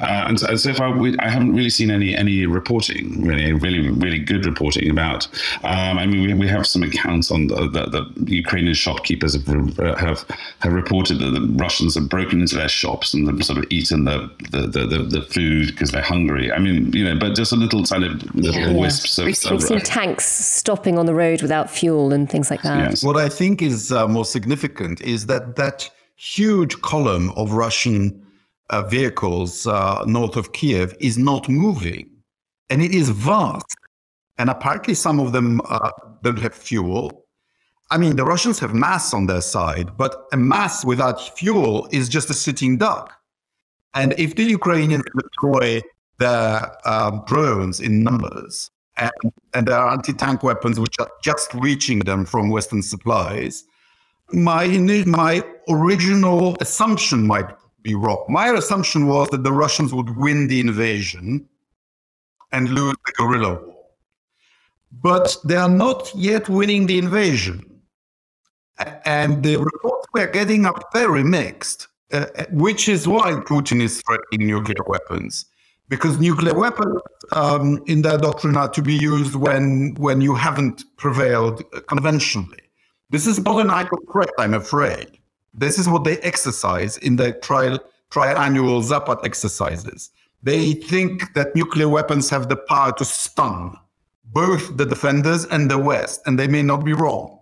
Uh, and, and, so far, we, I haven't really seen any any reporting, really, really, really good reporting about. Um, I mean, we, we have some accounts on the, the, the Ukrainian shopkeepers have, have have reported that the Russians have broken into their shops and have sort of eaten the the, the, the food because they're hungry. I mean, you know, but just a little kind of little yeah, wisps yeah. We've, we've seen tanks stopping on the road without fuel and things like that. Yes. What I think is uh, more significant is that that huge column of Russian uh, vehicles uh, north of Kiev is not moving. And it is vast. And apparently, some of them uh, don't have fuel. I mean, the Russians have mass on their side, but a mass without fuel is just a sitting duck. And if the Ukrainians deploy their um, drones in numbers, and, and their anti tank weapons, which are just reaching them from Western supplies, my my original assumption might be wrong. My assumption was that the Russians would win the invasion and lose the guerrilla war. But they are not yet winning the invasion. And the reports we're getting are very mixed, uh, which is why Putin is threatening nuclear weapons. Because nuclear weapons um, in their doctrine are to be used when, when you haven't prevailed conventionally. This is not an idle threat, I'm afraid. This is what they exercise in their trial, triannual Zapad exercises. They think that nuclear weapons have the power to stun both the defenders and the West, and they may not be wrong.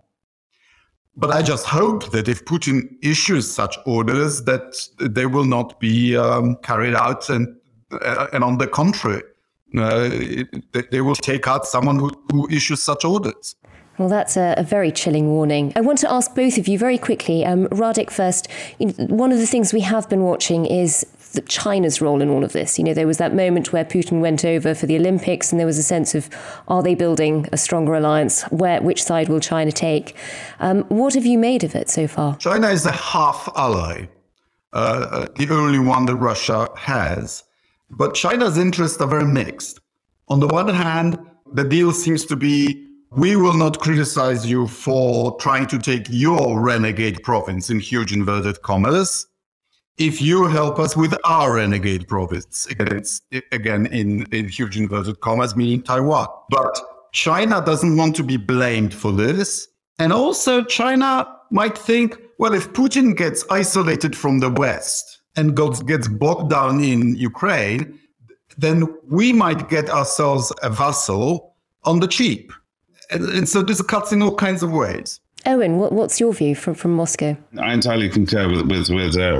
But I just hope that if Putin issues such orders, that they will not be um, carried out, and and on the contrary, uh, it, they will take out someone who, who issues such orders. Well, that's a, a, very chilling warning. I want to ask both of you very quickly. Um, Radek first. One of the things we have been watching is China's role in all of this. You know, there was that moment where Putin went over for the Olympics, and there was a sense of, are they building a stronger alliance? Where, which side will China take? Um, what have you made of it so far? China is a half ally, uh, uh the only one that Russia has. But China's interests are very mixed. On the one hand, the deal seems to be we will not criticize you for trying to take your renegade province in huge inverted commas. If you help us with our renegade province against again in, in huge inverted commas meaning taiwan. But china doesn't want to be blamed for this. And also china might think well if putin gets isolated from the west and gets bogged down in ukraine then we might get ourselves a vassal on the cheap and, and so this cuts in all kinds of ways. Owen, what, what's your view from, from Moscow? I entirely concur with with, with uh,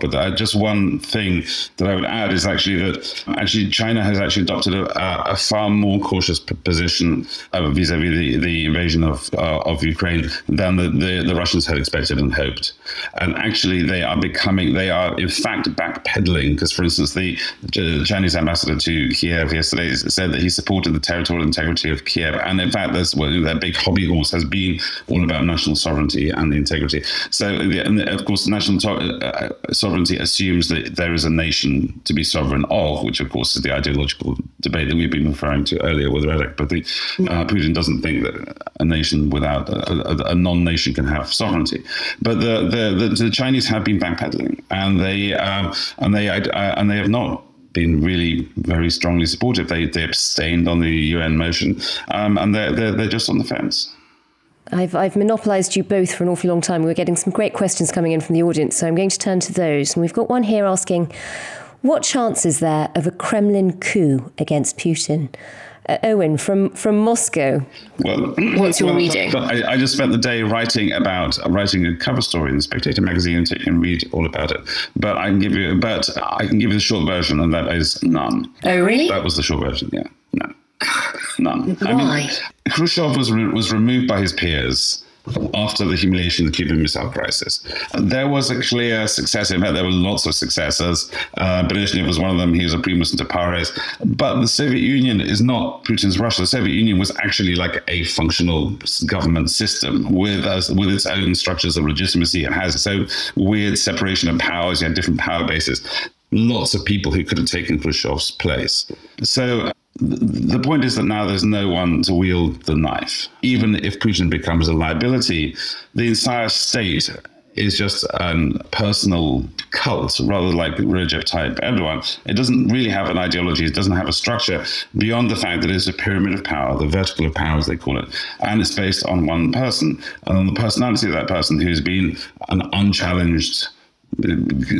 but uh, just one thing that I would add is actually that actually China has actually adopted a, a far more cautious position uh, vis-a-vis the, the invasion of uh, of Ukraine than the, the, the, Russians had expected and hoped. And actually, they are becoming, they are in fact backpedaling because, for instance, the, the Chinese ambassador to Kiev yesterday said that he supported the territorial integrity of Kiev, and in fact, that's well, their big hobby horse has been all about national sovereignty and the integrity. So, and of course, national to- uh, sovereignty assumes that there is a nation to be sovereign of, which of course is the ideological debate that we've been referring to earlier with Radek. But the, uh, Putin doesn't think that a nation without a, a, a non-nation can have sovereignty. But the, the, the, the Chinese have been backpedaling, and they um, and they uh, and they have not been really very strongly supportive. They they abstained on the UN motion, um, and they're, they're they're just on the fence. I've, I've monopolised you both for an awfully long time. We're getting some great questions coming in from the audience, so I'm going to turn to those. And we've got one here asking, what chance is there of a Kremlin coup against Putin? Uh, Owen from from Moscow. Well, what's your well, reading? I, I, just spent the day writing about uh, writing a cover story in the Spectator magazine, so you can read all about it. But I can give you, but I can give you the short version, and that is none. Oh, really? That was the short version. Yeah, no. None. Why? I mean, Khrushchev was re- was removed by his peers after the humiliation of the Cuban Missile Crisis. There was a clear successor. In fact, there were lots of successors. Uh, Brezhnev was one of them. He was a primus inter pares. But the Soviet Union is not Putin's Russia. The Soviet Union was actually like a functional government system with us, with its own structures of legitimacy. It has its own weird separation of powers. You had different power bases lots of people who could have taken Khrushchev's place. So the point is that now there's no one to wield the knife. Even if Putin becomes a liability, the entire state is just a personal cult, rather like Recep Tayyip Erdogan. It doesn't really have an ideology. It doesn't have a structure beyond the fact that it's a pyramid of power, the vertical of power, as they call it, and it's based on one person and on the personality of that person who's been an unchallenged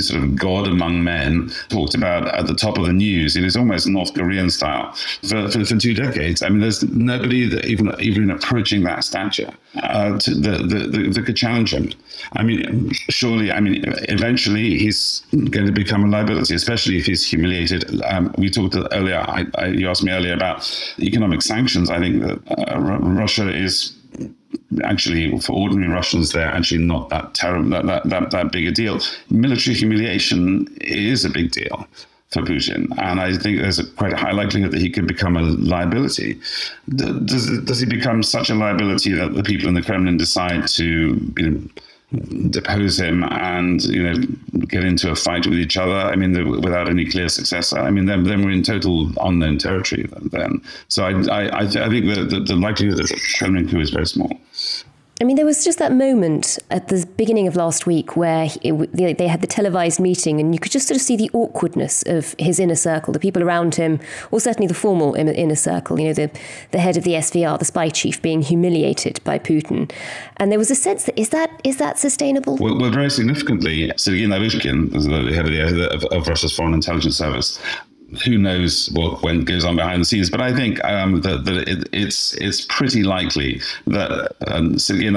sort of God among men talked about at the top of the news. It is almost North Korean style for, for, for two decades. I mean, there's nobody that even even approaching that stature uh, that could challenge him. I mean, surely, I mean, eventually he's going to become a liability, especially if he's humiliated. Um, we talked earlier, I, I, you asked me earlier about economic sanctions. I think that uh, Russia is actually for ordinary Russians, they're actually not that terrible, that, that, that, that big a deal. Military humiliation is a big deal for Putin, and I think there's a quite a high likelihood that he could become a liability. Does, does he become such a liability that the people in the Kremlin decide to you know, depose him and you know get into a fight with each other. I mean, the, without any clear successor. I mean, then, then we're in total unknown territory. Then, so I I, I, th- I think that the, the likelihood of Kremlin coup is very small. I mean, there was just that moment at the beginning of last week where it, they had the televised meeting, and you could just sort of see the awkwardness of his inner circle, the people around him, or certainly the formal inner circle. You know, the the head of the SVR, the spy chief, being humiliated by Putin, and there was a sense that is that is that sustainable? Well, well very significantly, Sergei Naryshkin, the head of, the, of, of Russia's foreign intelligence service, who knows what when goes on behind the scenes? But I think um, that, that it, it's it's pretty likely that um, Sergei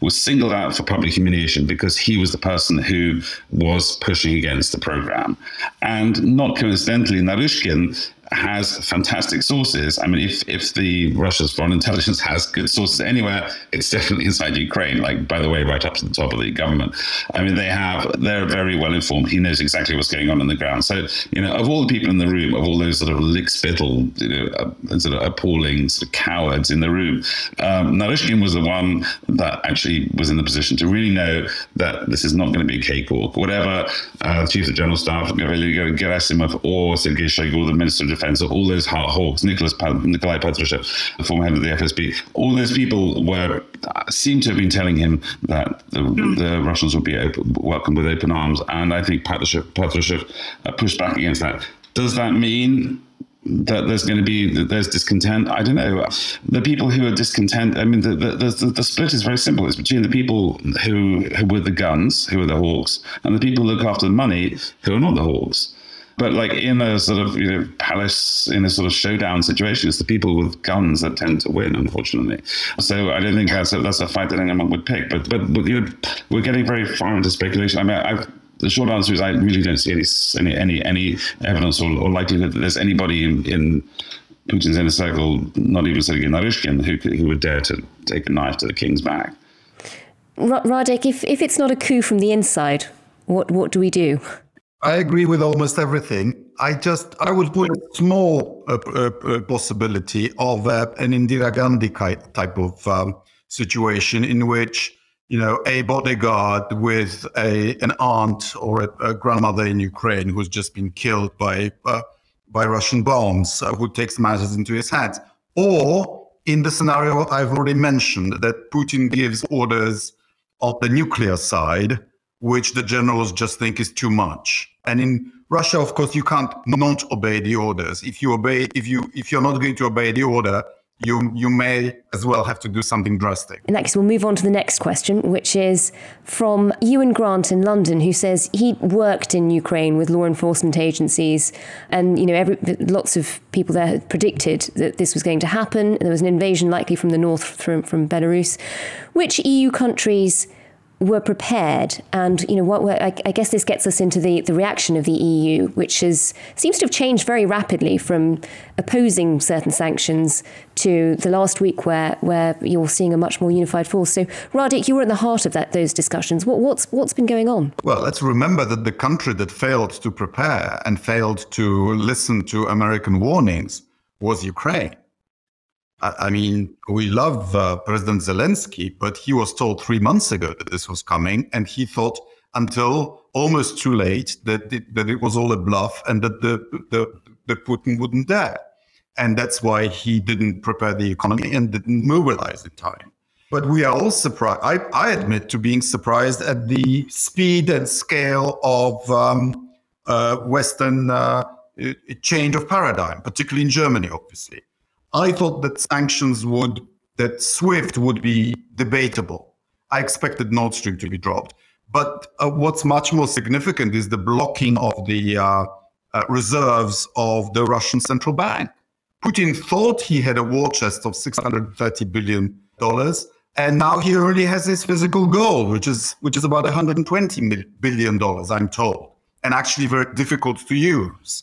was singled out for public humiliation because he was the person who was pushing against the program, and not coincidentally, Naryshkin has fantastic sources. I mean, if if the Russia's foreign intelligence has good sources anywhere, it's definitely inside Ukraine. Like by the way, right up to the top of the government. I mean, they have they're very well informed. He knows exactly what's going on on the ground. So you know, of all the people in the room, of all those sort of lickspittle, you know, uh, sort of appalling sort of cowards in the room, um, was the one that actually was in the position to really know that this is not going to be a cakewalk. Whatever uh, Chief of General Staff Gerasimov or Sergei Shoigu, the Minister of defense, all those hawks, Nicholas Nikolai Patrushev, the former head of the FSB, all those people were seem to have been telling him that the, the Russians would be open, welcome with open arms, and I think Patrushev, Patrushev uh, pushed back against that. Does that mean that there's going to be there's discontent. I don't know. The people who are discontent. I mean, the the, the, the split is very simple. It's between the people who who were the guns, who are the hawks, and the people who look after the money, who are not the hawks. But like in a sort of you know palace in a sort of showdown situation, it's the people with guns that tend to win, unfortunately. So I don't think that's a, that's a fight that anyone would pick. But but, but you know, we're getting very far into speculation. I mean, I, the short answer is I really don't see any any any, any evidence or, or likelihood that there's anybody in, in Putin's inner circle, not even Sergei Naryshkin, who who would dare to take a knife to the king's back. Radek, if if it's not a coup from the inside, what what do we do? I agree with almost everything. I just I would put a small uh, uh, possibility of uh, an Indira Gandhi type of um, situation in which you know a bodyguard with a an aunt or a, a grandmother in Ukraine who's just been killed by uh, by Russian bombs uh, who takes matters into his hands, or in the scenario I've already mentioned that Putin gives orders on the nuclear side which the generals just think is too much. And in Russia, of course, you can't not obey the orders. If you obey, if you if you're not going to obey the order, you you may as well have to do something drastic. In that case, we'll move on to the next question, which is from Ewan Grant in London, who says he worked in Ukraine with law enforcement agencies, and you know, every, lots of people there had predicted that this was going to happen. There was an invasion likely from the north from from Belarus. Which EU countries? Were prepared, and you know what? I, I, guess this gets us into the, the reaction of the EU, which is seems to have changed very rapidly from opposing certain sanctions to the last week, where where you're seeing a much more unified force. So, Radek, you were at the heart of that those discussions. What, what's what's been going on? Well, let's remember that the country that failed to prepare and failed to listen to American warnings was Ukraine. I mean, we love uh, President Zelensky, but he was told three months ago that this was coming, and he thought until almost too late that it, that it was all a bluff and that the, the the Putin wouldn't dare, and that's why he didn't prepare the economy and didn't mobilize in time. But we are all surprised. I, I admit to being surprised at the speed and scale of um, uh, Western uh, change of paradigm, particularly in Germany, obviously. I thought that sanctions would, that SWIFT would be debatable. I expected Nord Stream to be dropped. But uh, what's much more significant is the blocking of the uh, uh, reserves of the Russian central bank. Putin thought he had a war chest of $630 billion, and now he only has his physical goal, which is, which is about $120 billion, I'm told, and actually very difficult to use.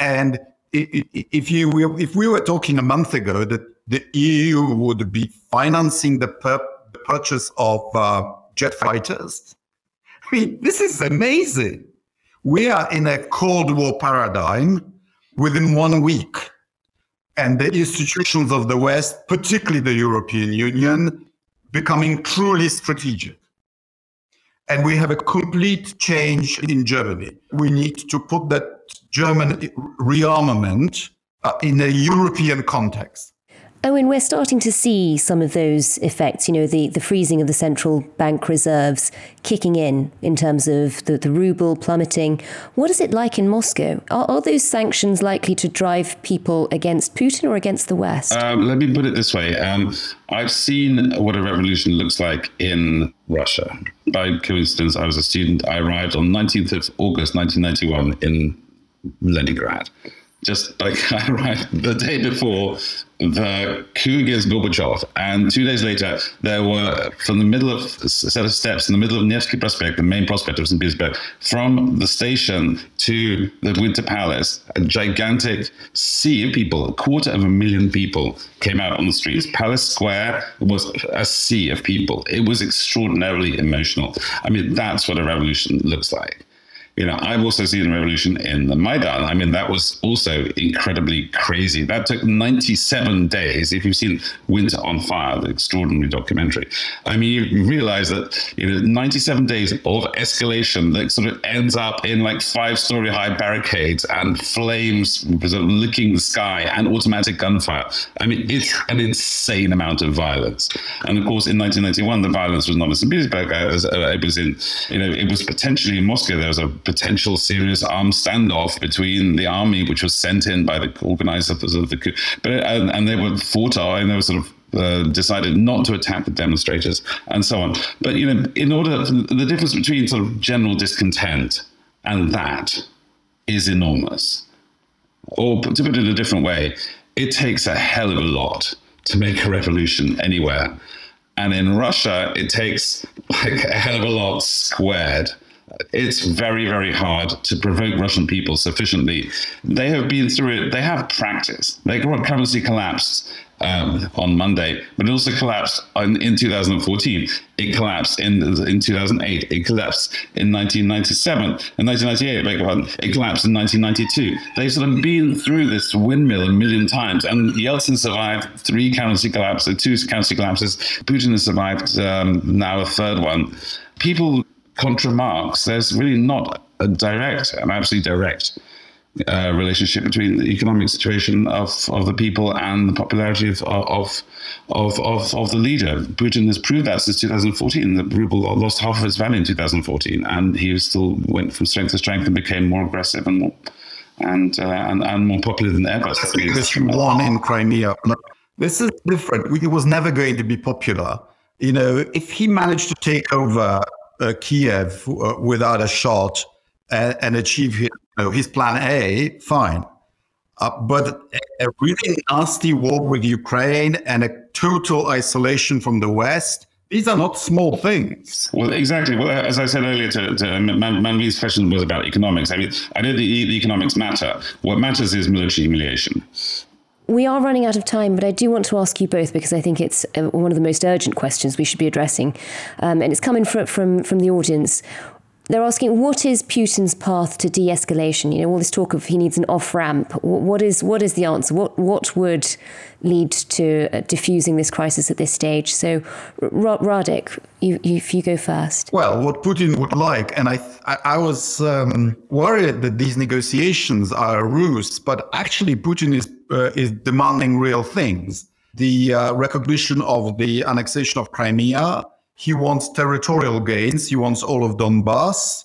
And if you if we were talking a month ago that the EU would be financing the, purchase of uh, jet fighters, I mean this is amazing. We are in a Cold War paradigm within one week, and the institutions of the West, particularly the European Union, becoming truly strategic. And we have a complete change in Germany. We need to put that German rearmament uh, in a European context. Oh, and we're starting to see some of those effects, you know, the, the freezing of the central bank reserves kicking in in terms of the, the ruble plummeting. What is it like in Moscow? Are, are those sanctions likely to drive people against Putin or against the West? Um, let me put it this way. Um, I've seen what a revolution looks like in Russia. By coincidence, I was a student. I arrived on 19th of August 1991 in Leningrad. just like I arrived the day before the coup against Gorbachev, and two days later there were from the middle of a set of steps in the middle of Nevsky Prospect, the main prospect of St. Petersburg, from the station to the Winter Palace, a gigantic sea of people, a quarter of a million people came out on the streets. Palace Square was a sea of people. It was extraordinarily emotional. I mean, that's what a revolution looks like you know, I've also seen a revolution in the Maidan. I mean, that was also incredibly crazy. That took 97 days. If you've seen Winter on Fire, the extraordinary documentary, I mean, you realize that, you know, 97 days of escalation that sort of ends up in like five story high barricades and flames licking the sky and automatic gunfire. I mean, it's an insane amount of violence. And of course, in 1991, the violence was not in St. Petersburg. It was in, you know, it was potentially in Moscow. There was a potential serious armed standoff between the army, which was sent in by the organizers of the coup, but and, and they were fought out, and they were sort of uh, decided not to attack the demonstrators and so on. But you know, in order the difference between sort of general discontent and that is enormous. Or to put it in a different way, it takes a hell of a lot to make a revolution anywhere. And in Russia, it takes like a hell of a lot squared it's very, very hard to provoke Russian people sufficiently. They have been through it. They have practice. Their currency collapsed um, on Monday, but it also collapsed in, in 2014. It collapsed in in 2008. It collapsed in 1997. In 1998, beg pardon, it collapsed in 1992. They've sort of been through this windmill a million times, and Yeltsin survived three currency collapses, two currency collapses. Putin has survived um, now a third one. People contra Marx, there's really not a direct, an absolutely direct uh, relationship between the economic situation of, of the people and the popularity of of, of of of the leader. Putin has proved that since 2014. The ruble lost half of its value in 2014, and he still went from strength to strength and became more aggressive and more and uh, and, and more popular than ever. Because he won in Crimea. This is different. He was never going to be popular. You know, if he managed to take over Kiev uh, without a shot and, and achieve his, his, plan A, fine. Uh, but a really nasty war with Ukraine and a total isolation from the West, these are not small things. Well, exactly. Well, as I said earlier, to, to Manvi's question was about economics. I mean, I know the, the economics matter. What matters is military humiliation. We are running out of time, but I do want to ask you both because I think it's uh, one of the most urgent questions we should be addressing. Um, and it's coming from, from, from the audience. They're asking, what is Putin's path to de-escalation? You know, all this talk of he needs an off-ramp. What is what is the answer? What what would lead to uh, diffusing this crisis at this stage? So, Radek, you, you, if you go first. Well, what Putin would like, and I I, was um, worried that these negotiations are a ruse, but actually Putin is is demanding real things. The uh, recognition of the annexation of Crimea he wants territorial gains. He wants all of Donbass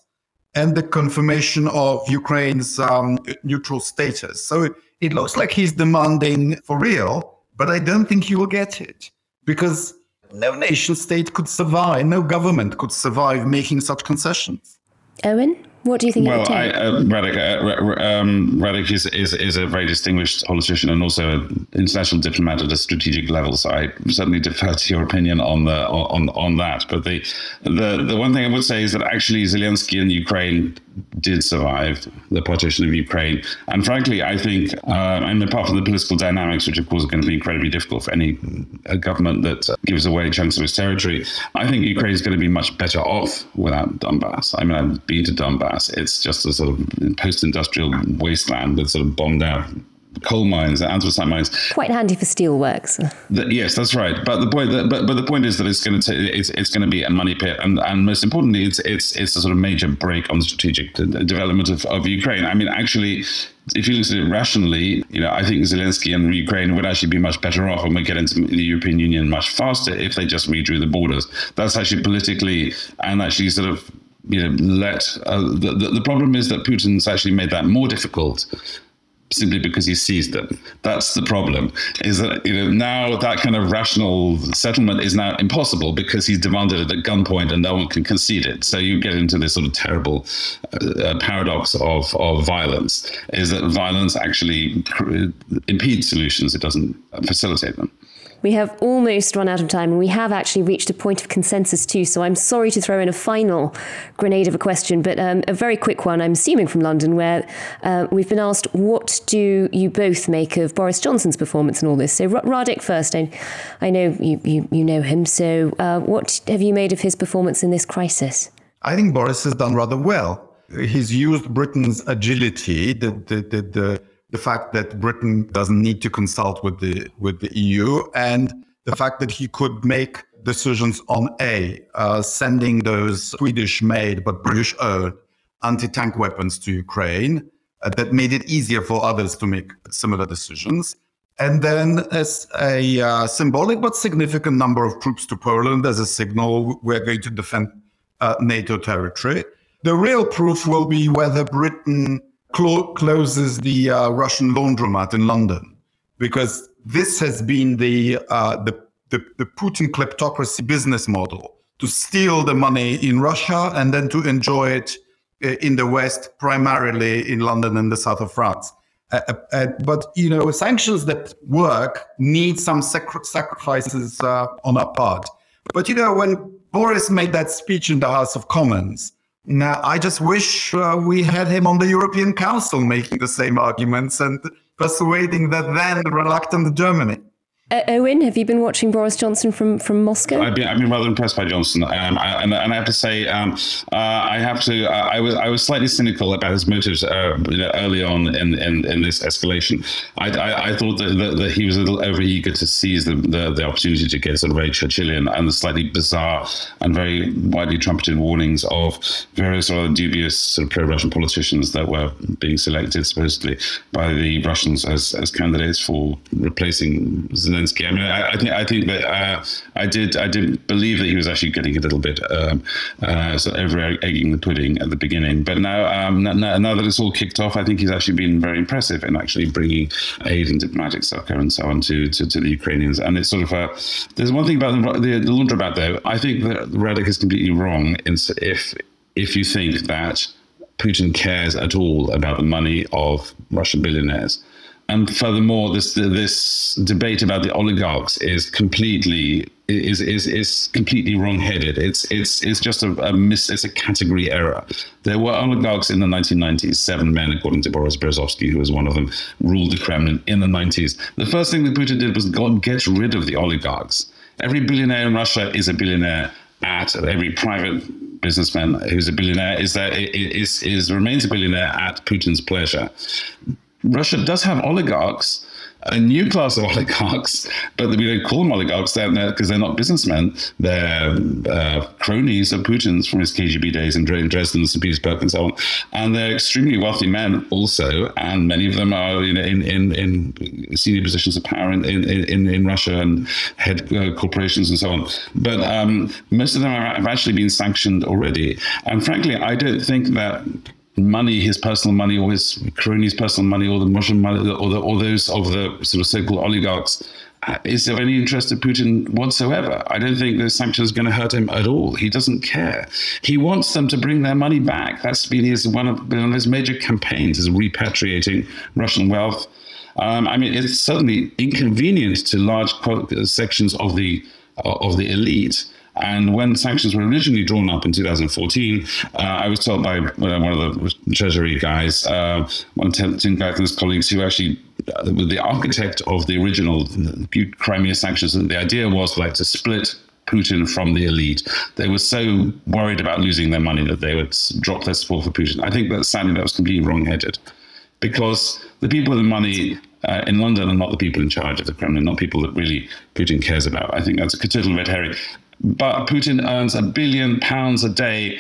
and the confirmation of Ukraine's um, neutral status. So it looks like he's demanding for real, but I don't think he will get it because no nation state could survive, no government could survive making such concessions. Owen? What do you think? Well, I, uh, Radek, uh, um, is, is, is a very distinguished politician and also an international diplomat at a strategic level. So I certainly defer to your opinion on the on on that. But the the the one thing I would say is that actually Zelensky and Ukraine did survive the partition of Ukraine. And frankly, I think, uh, and apart from the political dynamics, which of course are going to be incredibly difficult for any government that uh, gives away chunks of its territory, I think Ukraine is going to be much better off without Donbass. I mean, I've been to Donbass. It's just a sort of post-industrial wasteland that's sort of bombed out coal mines, and anthracite mines. Quite handy for steelworks. yes, that's right. But the point, but but the point is that it's going to it's, it's going to be a money pit, and and most importantly, it's it's it's a sort of major brake on the strategic development of, of Ukraine. I mean, actually. If you look at it rationally, you know, I think Zelensky and Ukraine would actually be much better off and would get into the European Union much faster if they just redrew the borders. That's actually politically and actually sort of you know let uh, the, the, the problem is that Putin's actually made that more difficult simply because he seized them. That's the problem. Is that you know now that kind of rational settlement is now impossible because he's demanded it at gunpoint and no one can concede it. So you get into this sort of terrible uh, paradox of of violence. Is that violence actually impedes solutions? It doesn't facilitate them. We have almost run out of time, and we have actually reached a point of consensus too. So I'm sorry to throw in a final grenade of a question, but um, a very quick one. I'm assuming from London, where uh, we've been asked, "What do you both make of Boris Johnson's performance and all this?" So R- Radek first. I, I know you, you, you know him. So uh, what have you made of his performance in this crisis? I think Boris has done rather well. He's used Britain's agility, the the the, the the fact that Britain doesn't need to consult with the with the EU, and the fact that he could make decisions on a uh, sending those Swedish-made but British-owned anti-tank weapons to Ukraine. Uh, that made it easier for others to make similar decisions. And then, as a uh, symbolic but significant number of troops to Poland as a signal we're going to defend uh, NATO territory. The real proof will be whether Britain clo- closes the uh, Russian laundromat in London, because this has been the, uh, the, the, the Putin kleptocracy business model to steal the money in Russia and then to enjoy it uh, in the West, primarily in London and the south of France. Uh, uh, but you know, sanctions that work need some sac- sacrifices uh, on our part. But you know, when Boris made that speech in the House of Commons, now, I just wish uh, we had him on the European Council making the same arguments and persuading the then reluctant Germany. Uh, Owen, have you been watching Boris Johnson from, from Moscow? I've been, I've been rather impressed by Johnson, um, I, and, and, I have to say, um, uh, I have to. Uh, I was I was slightly cynical about his motives uh, you know, early on in, in, in, this escalation. I, I, I thought that, that, that, he was a little overeager to seize the, the, the, opportunity to get sort of very Churchillian and the slightly bizarre and very widely trumpeted warnings of various other dubious sort of pro-Russian politicians that were being selected supposedly by the Russians as, as candidates for replacing Zelensky Zelensky. I mean, I, I think I think that uh, I did I did believe that he was actually getting a little bit um, uh, sort of over egging the pudding at the beginning. But now, um, now, now that it's all kicked off, I think he's actually been very impressive in actually bringing aid and diplomatic succor and so on to, to, to the Ukrainians. And it's sort of a there's one thing about the, the, the laundromat though. I think that Radek is completely wrong if if you think that Putin cares at all about the money of Russian billionaires. And furthermore, this this debate about the oligarchs is completely is is is completely wrong-headed. It's it's it's just a, a. It's a category error. There were oligarchs in the 1990s. Seven men, according to Boris Berezovsky, who was one of them, ruled the Kremlin in the 90s. The first thing that Putin did was go get rid of the oligarchs. Every billionaire in Russia is a billionaire at every private businessman who's a billionaire is that is is remains a billionaire at Putin's pleasure. Russia does have oligarchs, a new class of oligarchs, but we don't call them oligarchs because they're not businessmen. They're uh, cronies of Putin's from his KGB days in Dresden, St. Petersburg, and so on. And they're extremely wealthy men also, and many of them are you know, in, in, in senior positions of power in, in, in, Russia and head uh, corporations and so on. But um, most of them have actually been sanctioned already. And frankly, I don't think that money, his personal money, or his cronies' personal money, or the Russian money, or, the, or those of the sort of so-called oligarchs, uh, is of any interest to Putin whatsoever. I don't think those sanctions are going to hurt him at all. He doesn't care. He wants them to bring their money back. That's been his one of, one of his major campaigns is repatriating Russian wealth. Um, I mean, it's certainly inconvenient to large sections of the of the elite. And when sanctions were originally drawn up in 2014, uh, I was told by one of the Treasury guys, uh, one of Tim his colleagues, who actually uh, the architect of the original Crimea sanctions, and the idea was like to split Putin from the elite. They were so worried about losing their money that they would drop their support for Putin. I think that sadly that was completely wrong-headed, because the people with the money uh, in London are not the people in charge of the Kremlin, not people that really Putin cares about. I think that's a total red herring but Putin earns a billion pounds a day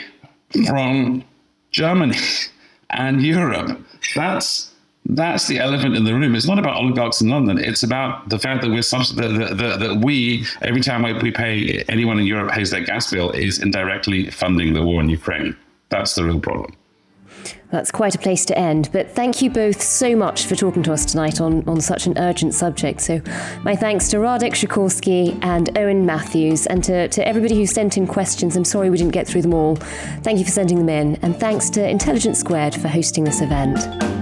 from Germany and Europe. That's that's the elephant in the room. It's not about oligarchs in London. It's about the fact that we're that, that, that we every time we pay anyone in Europe pays their gas bill is indirectly funding the war in Ukraine. That's the real problem. That's quite a place to end, but thank you both so much for talking to us tonight on, on such an urgent subject. So, my thanks to Radek Sikorski and Owen Matthews, and to, to everybody who sent in questions. I'm sorry we didn't get through them all. Thank you for sending them in, and thanks to Intelligence Squared for hosting this event.